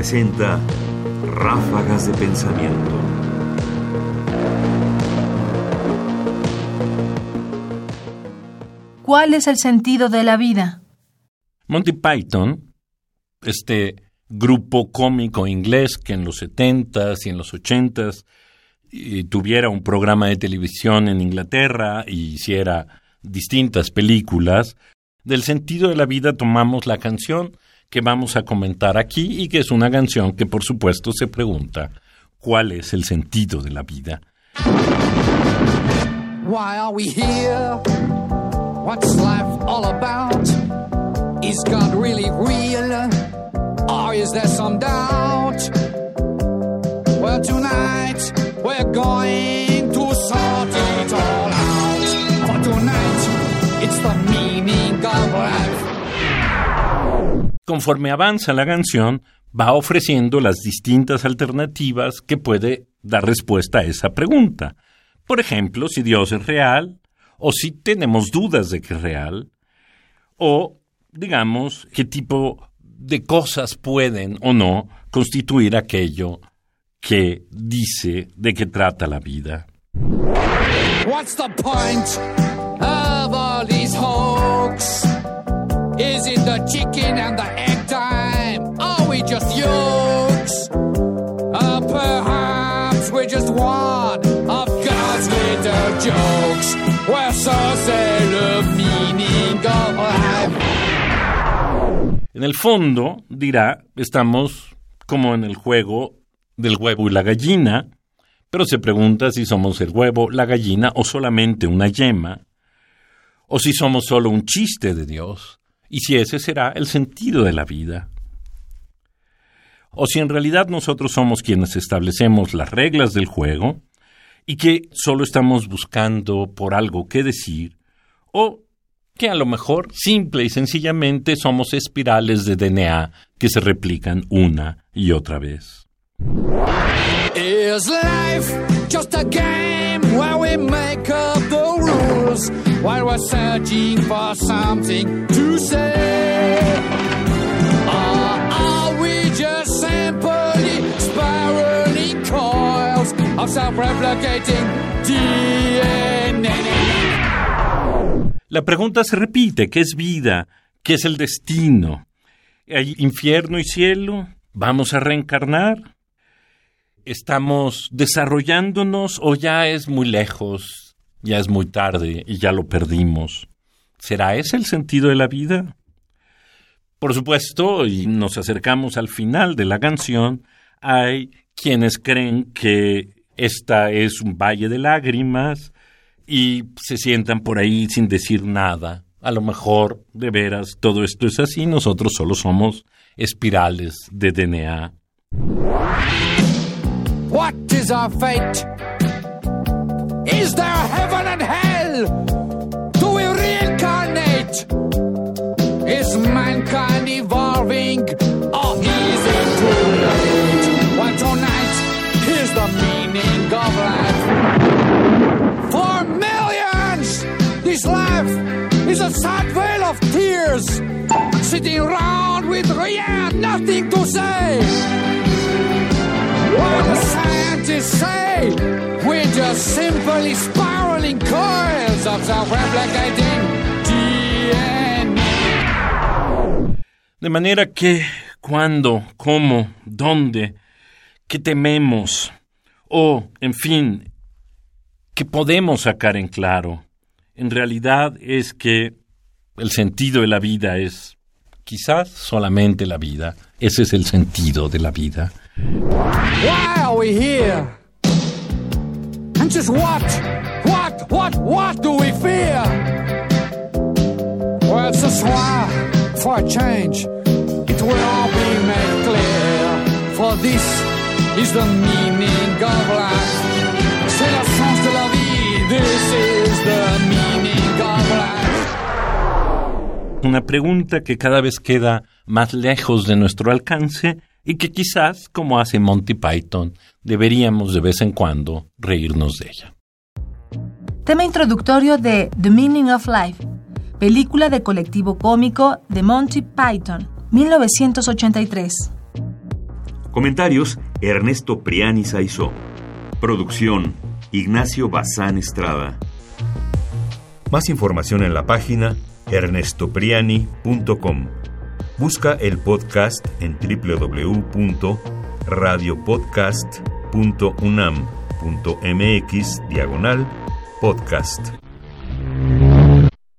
presenta Ráfagas de Pensamiento. ¿Cuál es el sentido de la vida? Monty Python, este grupo cómico inglés que en los 70s y en los 80s tuviera un programa de televisión en Inglaterra y hiciera distintas películas, del sentido de la vida tomamos la canción que vamos a comentar aquí y que es una canción que por supuesto se pregunta cuál es el sentido de la vida. Why are we here? What's life all about? Is God really real? Or is there some doubt? Well, tonight we're going Conforme avanza la canción, va ofreciendo las distintas alternativas que puede dar respuesta a esa pregunta. Por ejemplo, si Dios es real, o si tenemos dudas de que es real, o, digamos, qué tipo de cosas pueden o no constituir aquello que dice de qué trata la vida. Is it the chicken and the egg time? Are we just yolks? Uh, perhaps we're just one of God's little jokes. Meaning of life. En el fondo, dirá, estamos como en el juego del huevo y la gallina, pero se pregunta si somos el huevo, la gallina o solamente una yema, o si somos solo un chiste de Dios, y si ese será el sentido de la vida. O si en realidad nosotros somos quienes establecemos las reglas del juego y que solo estamos buscando por algo que decir, o que a lo mejor simple y sencillamente somos espirales de DNA que se replican una y otra vez. While we're searching for something to say? Or are we just simply spiraling coils of self-replicating DNA? La pregunta se repite, ¿qué es vida? ¿Qué es el destino? ¿Hay infierno y cielo? ¿Vamos a reencarnar? ¿Estamos desarrollándonos o ya es muy lejos, ya es muy tarde y ya lo perdimos? ¿Será ese el sentido de la vida? Por supuesto, y nos acercamos al final de la canción, hay quienes creen que esta es un valle de lágrimas y se sientan por ahí sin decir nada. A lo mejor, de veras, todo esto es así, nosotros solo somos espirales de DNA. Sad veil of tears, sitting around with yeah, nothing to say. What the scientists say, we're just simply spiraling coils of self-replicating DNA. De manera que, cuándo, cómo, dónde, qué tememos, o, en fin, que podemos sacar en claro, en realidad es que el sentido de la vida es quizás solamente la vida. Ese es el sentido de la vida. Why are we here? And just what, what, what, what do we fear? Well, it's a swear for a change. It will all be made clear. For this is the meaning of life. Una pregunta que cada vez queda más lejos de nuestro alcance y que quizás, como hace Monty Python, deberíamos de vez en cuando reírnos de ella. Tema introductorio de The Meaning of Life, película de colectivo cómico de Monty Python, 1983. Comentarios, Ernesto Priani Saizó. Producción, Ignacio Bazán Estrada. Más información en la página ernestopriani.com. Busca el podcast en www.radiopodcast.unam.mx diagonal podcast.